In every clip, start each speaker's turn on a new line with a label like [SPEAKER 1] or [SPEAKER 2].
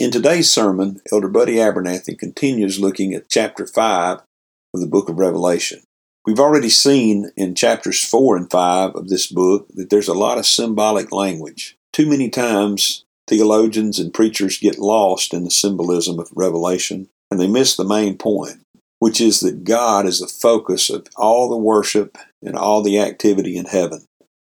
[SPEAKER 1] In today's sermon, Elder Buddy Abernathy continues looking at chapter 5 of the book of Revelation. We've already seen in chapters 4 and 5 of this book that there's a lot of symbolic language. Too many times, theologians and preachers get lost in the symbolism of Revelation and they miss the main point, which is that God is the focus of all the worship and all the activity in heaven.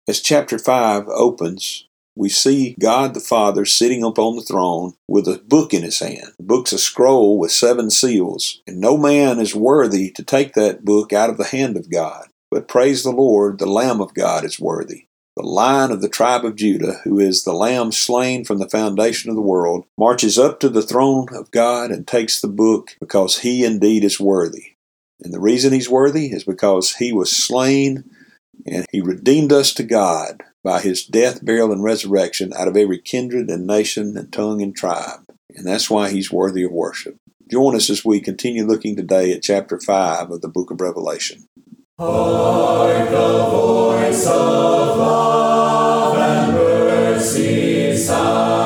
[SPEAKER 1] As chapter 5 opens, we see God the Father sitting upon the throne with a book in his hand. The book's a scroll with seven seals, and no man is worthy to take that book out of the hand of God. But praise the Lord, the Lamb of God is worthy. The lion of the tribe of Judah, who is the lamb slain from the foundation of the world, marches up to the throne of God and takes the book because he indeed is worthy. And the reason he's worthy is because he was slain and he redeemed us to God by his death, burial, and resurrection out of every kindred and nation and tongue and tribe. And that's why he's worthy of worship. Join us as we continue looking today at chapter 5 of the book of Revelation.
[SPEAKER 2] Hark the voice of love and mercy sounds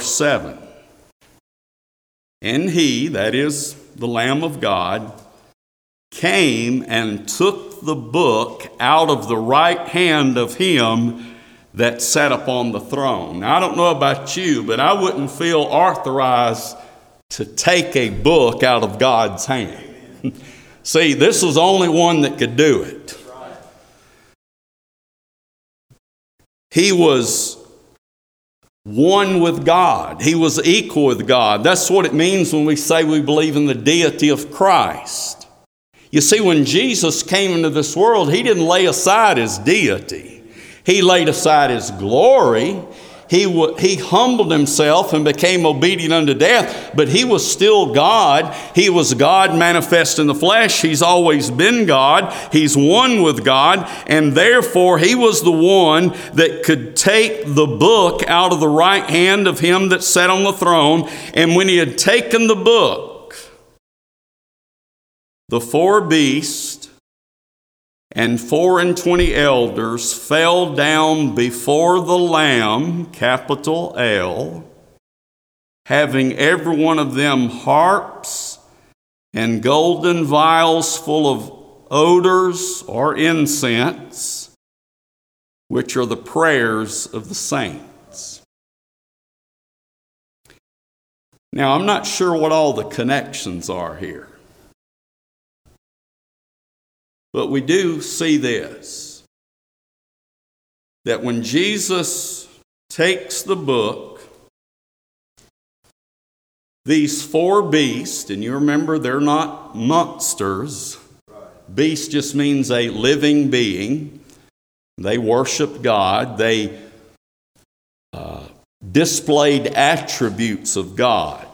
[SPEAKER 3] verse 7 And he, that is the Lamb of God, came and took the book out of the right hand of him that sat upon the throne. Now, I don't know about you, but I wouldn't feel authorized to take a book out of God's hand. See, this was only one that could do it. He was one with God. He was equal with God. That's what it means when we say we believe in the deity of Christ. You see, when Jesus came into this world, he didn't lay aside his deity, he laid aside his glory. He, wa- he humbled himself and became obedient unto death, but he was still God. He was God manifest in the flesh. He's always been God. He's one with God, and therefore he was the one that could take the book out of the right hand of him that sat on the throne. And when he had taken the book, the four beasts and four and twenty elders fell down before the Lamb, capital L, having every one of them harps and golden vials full of odors or incense, which are the prayers of the saints. Now, I'm not sure what all the connections are here. But we do see this that when Jesus takes the book, these four beasts, and you remember they're not monsters, beast just means a living being. They worship God, they uh, displayed attributes of God.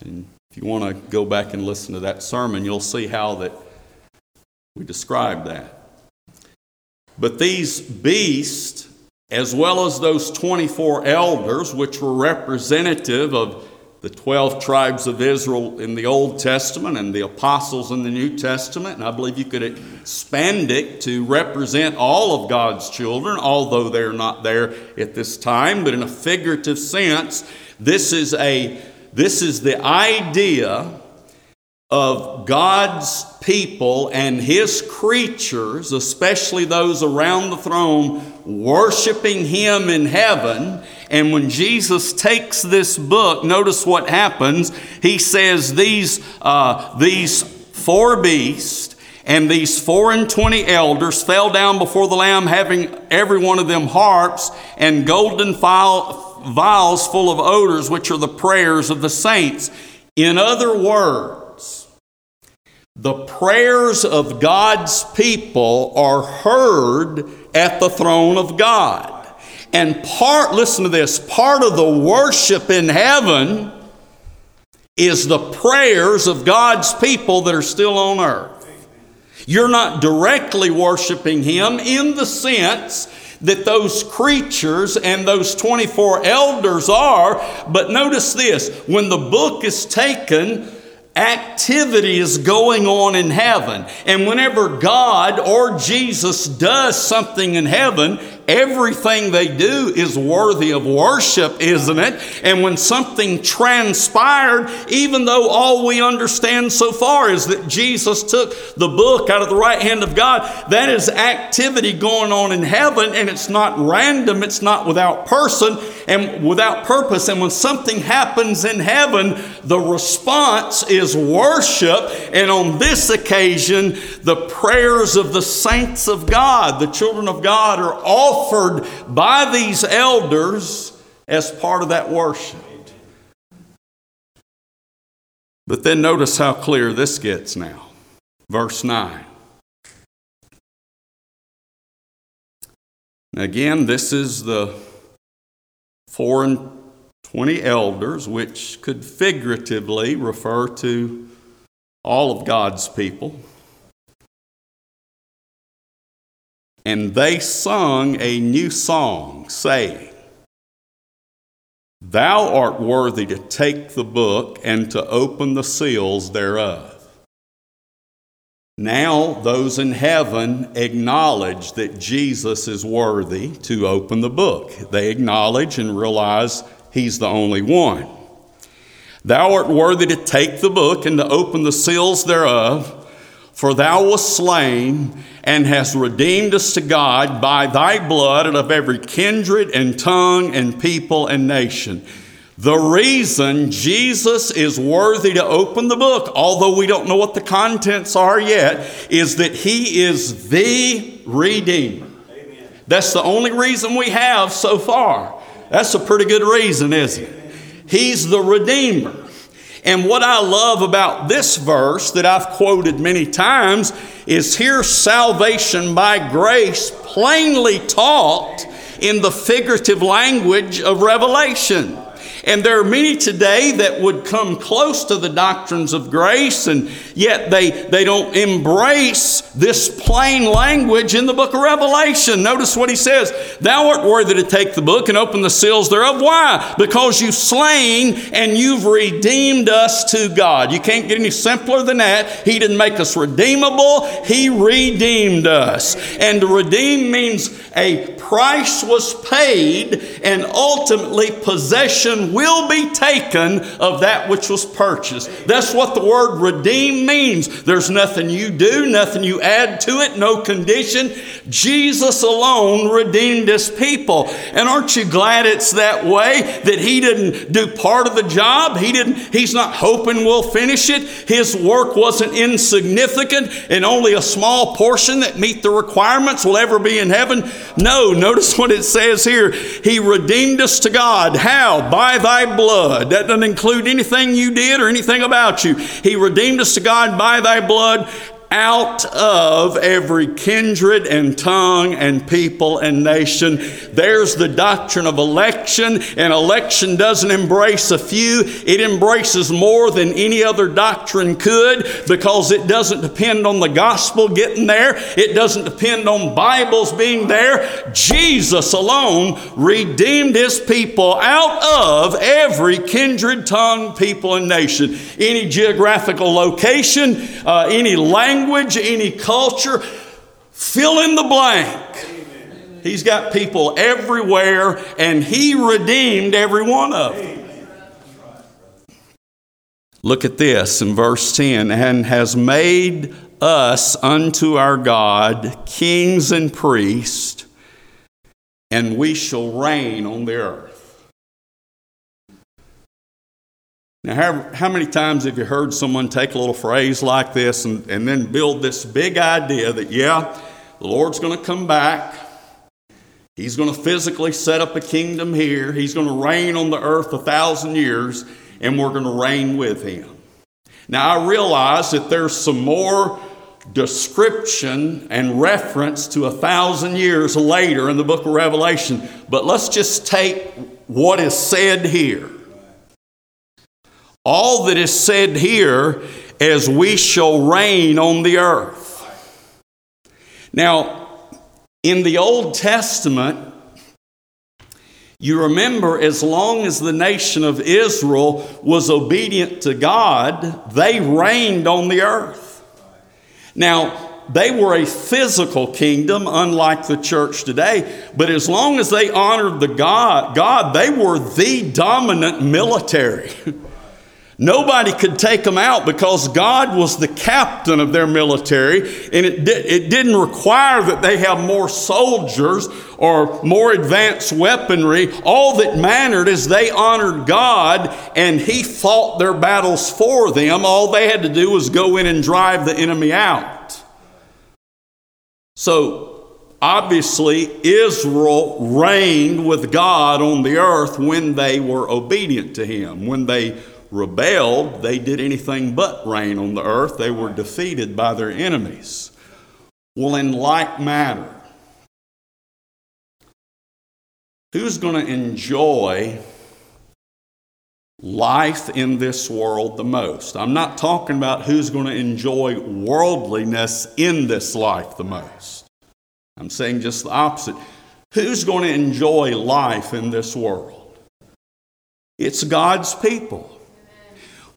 [SPEAKER 3] And if you want to go back and listen to that sermon, you'll see how that we describe that. But these beasts, as well as those 24 elders, which were representative of the 12 tribes of Israel in the Old Testament and the apostles in the New Testament, and I believe you could expand it to represent all of God's children, although they're not there at this time, but in a figurative sense, this is a this is the idea of God's people and His creatures, especially those around the throne, worshiping Him in heaven. And when Jesus takes this book, notice what happens. He says, These, uh, these four beasts and these four and twenty elders fell down before the Lamb, having every one of them harps and golden vials full of odors, which are the prayers of the saints. In other words, the prayers of God's people are heard at the throne of God. And part, listen to this, part of the worship in heaven is the prayers of God's people that are still on earth. You're not directly worshiping Him in the sense that those creatures and those 24 elders are, but notice this when the book is taken, activity is going on in heaven. And whenever God or Jesus does something in heaven, Everything they do is worthy of worship, isn't it? And when something transpired, even though all we understand so far is that Jesus took the book out of the right hand of God, that is activity going on in heaven, and it's not random, it's not without person and without purpose. And when something happens in heaven, the response is worship. And on this occasion, the prayers of the saints of God, the children of God, are all offered by these elders as part of that worship. But then notice how clear this gets now. Verse 9. Again, this is the four and twenty elders, which could figuratively refer to all of God's people. And they sung a new song, saying, Thou art worthy to take the book and to open the seals thereof. Now, those in heaven acknowledge that Jesus is worthy to open the book. They acknowledge and realize he's the only one. Thou art worthy to take the book and to open the seals thereof. For thou wast slain and hast redeemed us to God by thy blood and of every kindred and tongue and people and nation. The reason Jesus is worthy to open the book, although we don't know what the contents are yet, is that he is the Redeemer. That's the only reason we have so far. That's a pretty good reason, isn't it? He's the Redeemer. And what I love about this verse that I've quoted many times is here salvation by grace plainly taught in the figurative language of Revelation. And there are many today that would come close to the doctrines of grace, and yet they, they don't embrace this plain language in the book of Revelation. Notice what he says Thou art worthy to take the book and open the seals thereof. Why? Because you've slain and you've redeemed us to God. You can't get any simpler than that. He didn't make us redeemable, He redeemed us. And to redeem means a price was paid, and ultimately possession will be taken of that which was purchased. That's what the word redeem means. There's nothing you do, nothing you add to it, no condition. Jesus alone redeemed his people. And aren't you glad it's that way that he didn't do part of the job? He didn't he's not hoping we'll finish it. His work wasn't insignificant and only a small portion that meet the requirements will ever be in heaven. No, notice what it says here. He redeemed us to God. How? By thy blood. That doesn't include anything you did or anything about you. He redeemed us to God by thy blood out of every kindred and tongue and people and nation. There's the doctrine of election, and election doesn't embrace a few, it embraces more than any other doctrine could because it doesn't depend on the gospel getting there, it doesn't depend on Bibles being there. Jesus alone redeemed his people out of every kindred, tongue, people, and nation. Any geographical location, uh, any language language, any culture, fill in the blank. He's got people everywhere, and He redeemed every one of them. Look at this in verse 10 and has made us unto our God kings and priests, and we shall reign on the earth. Now, how, how, many times have you heard someone take a little phrase like this and, and then build this big idea that, yeah, the Lord's going to come back. He's going to physically set up a kingdom here. He's going to reign on the earth a thousand years, and we're going to reign with him. Now, I realize that there's some more description and reference to a thousand years later in the book of Revelation. But let's just take what is said here. All that is said here is we shall reign on the earth. Now, in the Old Testament, you remember as long as the nation of Israel was obedient to God, they reigned on the earth. Now, they were a physical kingdom, unlike the church today. But as long as they honored the God, God, they were the dominant military. Nobody could take them out because God was the captain of their military, and it, di- it didn't require that they have more soldiers or more advanced weaponry. All that mattered is they honored God and He fought their battles for them. All they had to do was go in and drive the enemy out. So, obviously, Israel reigned with God on the earth when they were obedient to Him. When they rebelled, they did anything but reign on the earth. They were defeated by their enemies. Well, in like manner, who's going to enjoy life in this world the most? I'm not talking about who's going to enjoy worldliness in this life the most. I'm saying just the opposite. Who's going to enjoy life in this world? It's God's people.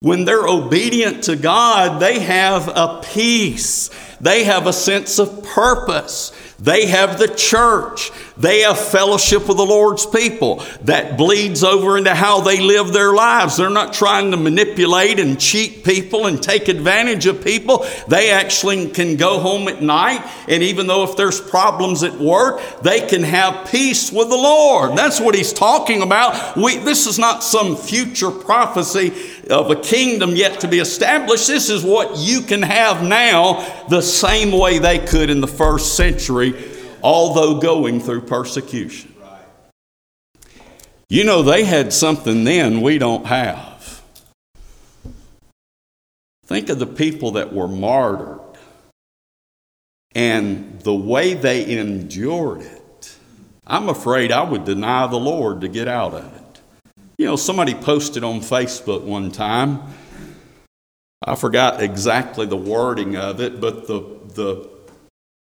[SPEAKER 3] When they're obedient to God, they have a peace. They have a sense of purpose. They have the church. They have fellowship with the Lord's people that bleeds over into how they live their lives. They're not trying to manipulate and cheat people and take advantage of people. They actually can go home at night, and even though if there's problems at work, they can have peace with the Lord. That's what he's talking about. We, this is not some future prophecy of a kingdom yet to be established. This is what you can have now the same way they could in the first century, although going through persecution. You know, they had something then we don't have. Think of the people that were martyred and the way they endured it. I'm afraid I would deny the Lord to get out of it. You know, somebody posted on Facebook one time. I forgot exactly the wording of it, but the, the,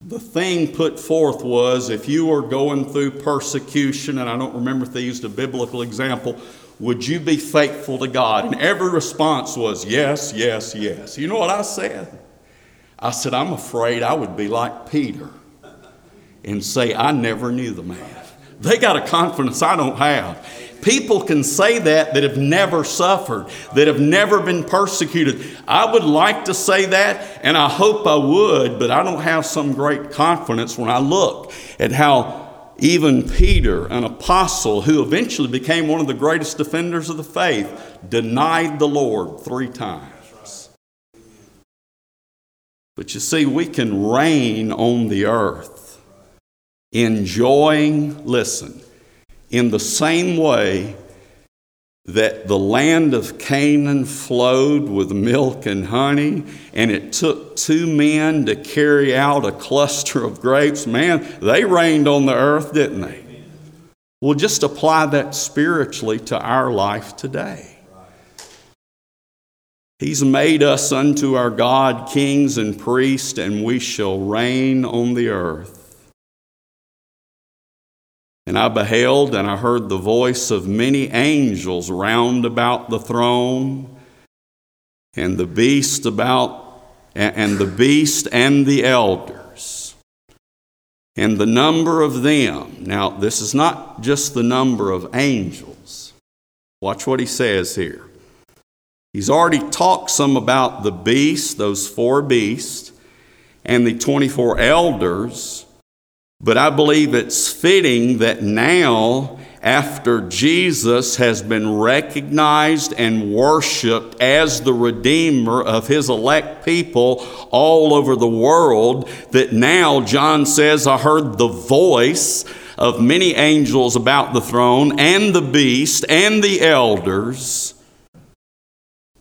[SPEAKER 3] the thing put forth was if you were going through persecution, and I don't remember if they used a biblical example, would you be faithful to God? And every response was yes, yes, yes. You know what I said? I said, I'm afraid I would be like Peter and say, I never knew the man. They got a confidence I don't have. People can say that that have never suffered, that have never been persecuted. I would like to say that, and I hope I would, but I don't have some great confidence when I look at how even Peter, an apostle who eventually became one of the greatest defenders of the faith, denied the Lord three times. But you see, we can reign on the earth, enjoying, listen, in the same way that the land of Canaan flowed with milk and honey, and it took two men to carry out a cluster of grapes, man, they reigned on the earth, didn't they? We'll just apply that spiritually to our life today. He's made us unto our God kings and priests, and we shall reign on the earth. And I beheld and I heard the voice of many angels round about the throne, and the beast about and the beast and the elders. And the number of them. Now, this is not just the number of angels. Watch what he says here. He's already talked some about the beast, those four beasts, and the 24 elders. But I believe it's fitting that now, after Jesus has been recognized and worshiped as the Redeemer of his elect people all over the world, that now John says, I heard the voice of many angels about the throne and the beast and the elders.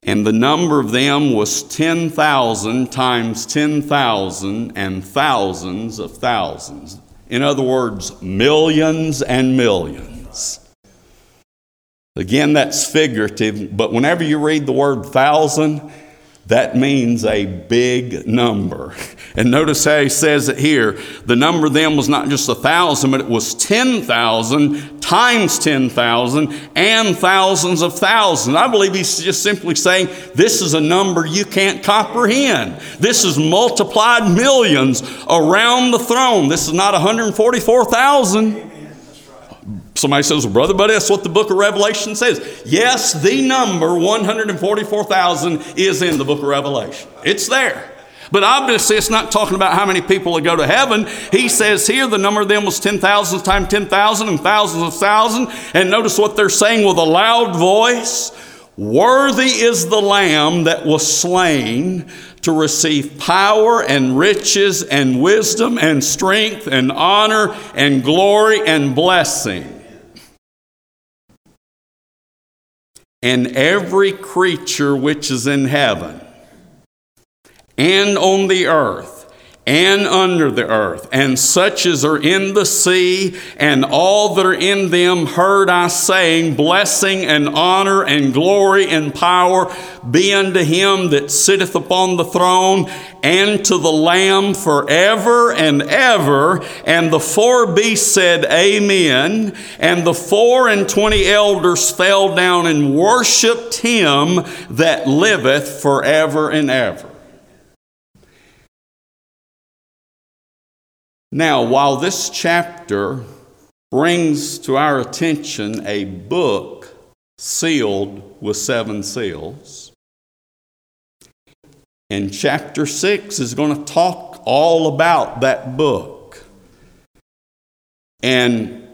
[SPEAKER 3] And the number of them was 10,000 times 10,000 and thousands of thousands. In other words, millions and millions. Again, that's figurative, but whenever you read the word thousand, that means a big number. And notice how he says it here. The number then was not just a thousand, but it was 10,000 times 10,000 and thousands of thousands. I believe he's just simply saying this is a number you can't comprehend. This is multiplied millions around the throne. This is not 144,000. Somebody says, well, Brother Buddy, that's what the book of Revelation says. Yes, the number 144,000 is in the book of Revelation. It's there. But obviously, it's not talking about how many people will go to heaven. He says here the number of them was 10,000 times 10,000 and thousands of thousands. And notice what they're saying with a loud voice Worthy is the Lamb that was slain to receive power and riches and wisdom and strength and honor and glory and blessing. And every creature which is in heaven and on the earth and under the earth, and such as are in the sea, and all that are in them, heard I saying, Blessing and honor and glory and power be unto him that sitteth upon the throne and to the Lamb forever and ever. And the four beasts said, Amen. And the four and twenty elders fell down and worshiped him that liveth forever and ever. Now, while this chapter brings to our attention a book sealed with seven seals, and chapter 6 is going to talk all about that book and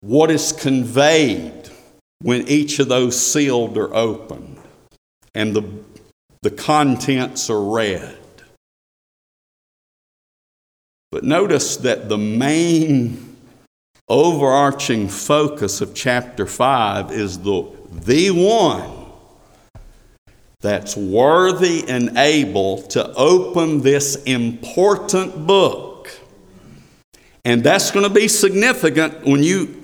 [SPEAKER 3] what is conveyed when each of those sealed are opened and the, the contents are read. But notice that the main overarching focus of chapter 5 is the, the one that's worthy and able to open this important book. And that's going to be significant when you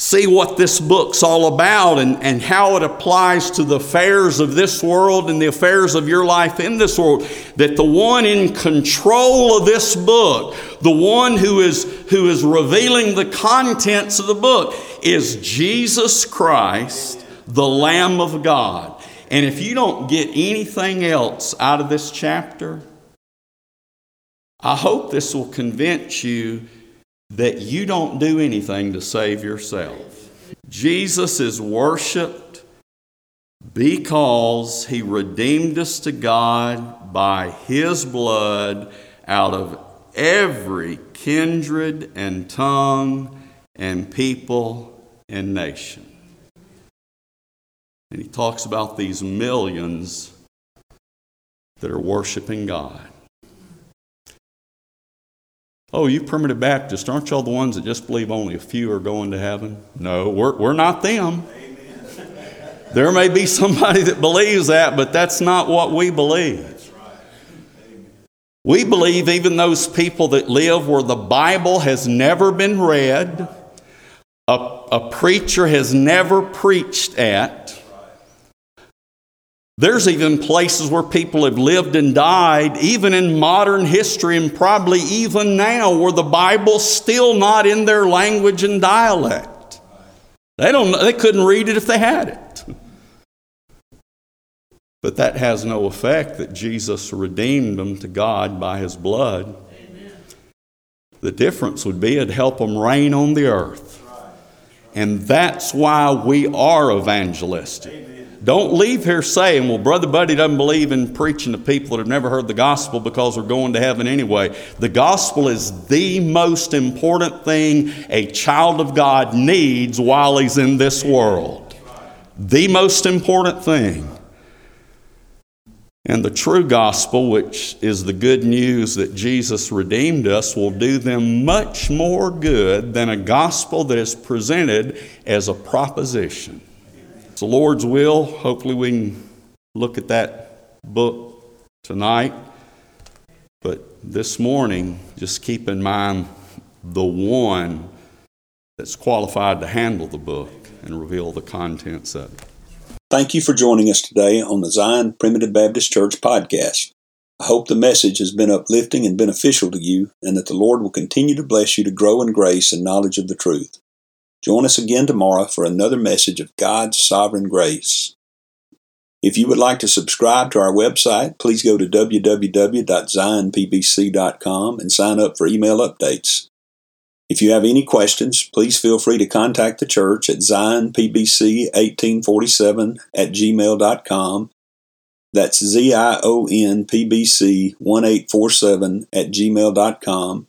[SPEAKER 3] see what this book's all about and, and how it applies to the affairs of this world and the affairs of your life in this world. That the one in control of this book, the one who is, who is revealing the contents of the book, is Jesus Christ, the Lamb of God. And if you don't get anything else out of this chapter, I hope this will convince you that you don't do anything to save yourself. Jesus is worshiped because he redeemed us to God by his blood out of every kindred and tongue and people and nation. And he talks about these millions that are worshiping God. Oh, you primitive Baptists, aren't y'all the ones that just believe only a few are going to heaven? No, we're, we're not them. There may be somebody that believes that, but that's not what we believe. We believe even those people that live where the Bible has never been read, a, a preacher has never preached at, there's even places where people have lived and died, even in modern history, and probably even now, where the Bible's still not in their language and dialect. They, don't, they couldn't read it if they had it. But that has no effect that Jesus redeemed them to God by his blood. Amen. The difference would be it'd help them reign on the earth. And that's why we are evangelistic. Amen. Don't leave here saying, well, Brother Buddy doesn't believe in preaching to people that have never heard the gospel because they're going to heaven anyway. The gospel is the most important thing a child of God needs while he's in this world. The most important thing. And the true gospel, which is the good news that Jesus redeemed us, will do them much more good than a gospel that is presented as a proposition. It's the Lord's will. Hopefully, we can look at that book tonight. But this morning, just keep in mind the one that's qualified to handle the book and reveal the contents of it.
[SPEAKER 1] Thank you for joining us today on the Zion Primitive Baptist Church podcast. I hope the message has been uplifting and beneficial to you, and that the Lord will continue to bless you to grow in grace and knowledge of the truth. Join us again tomorrow for another message of God's sovereign grace. If you would like to subscribe to our website, please go to www.zionpbc.com and sign up for email updates. If you have any questions, please feel free to contact the church at zionpbc1847 at gmail.com. That's Z-I-O-N-P-B-C 1847 at gmail.com.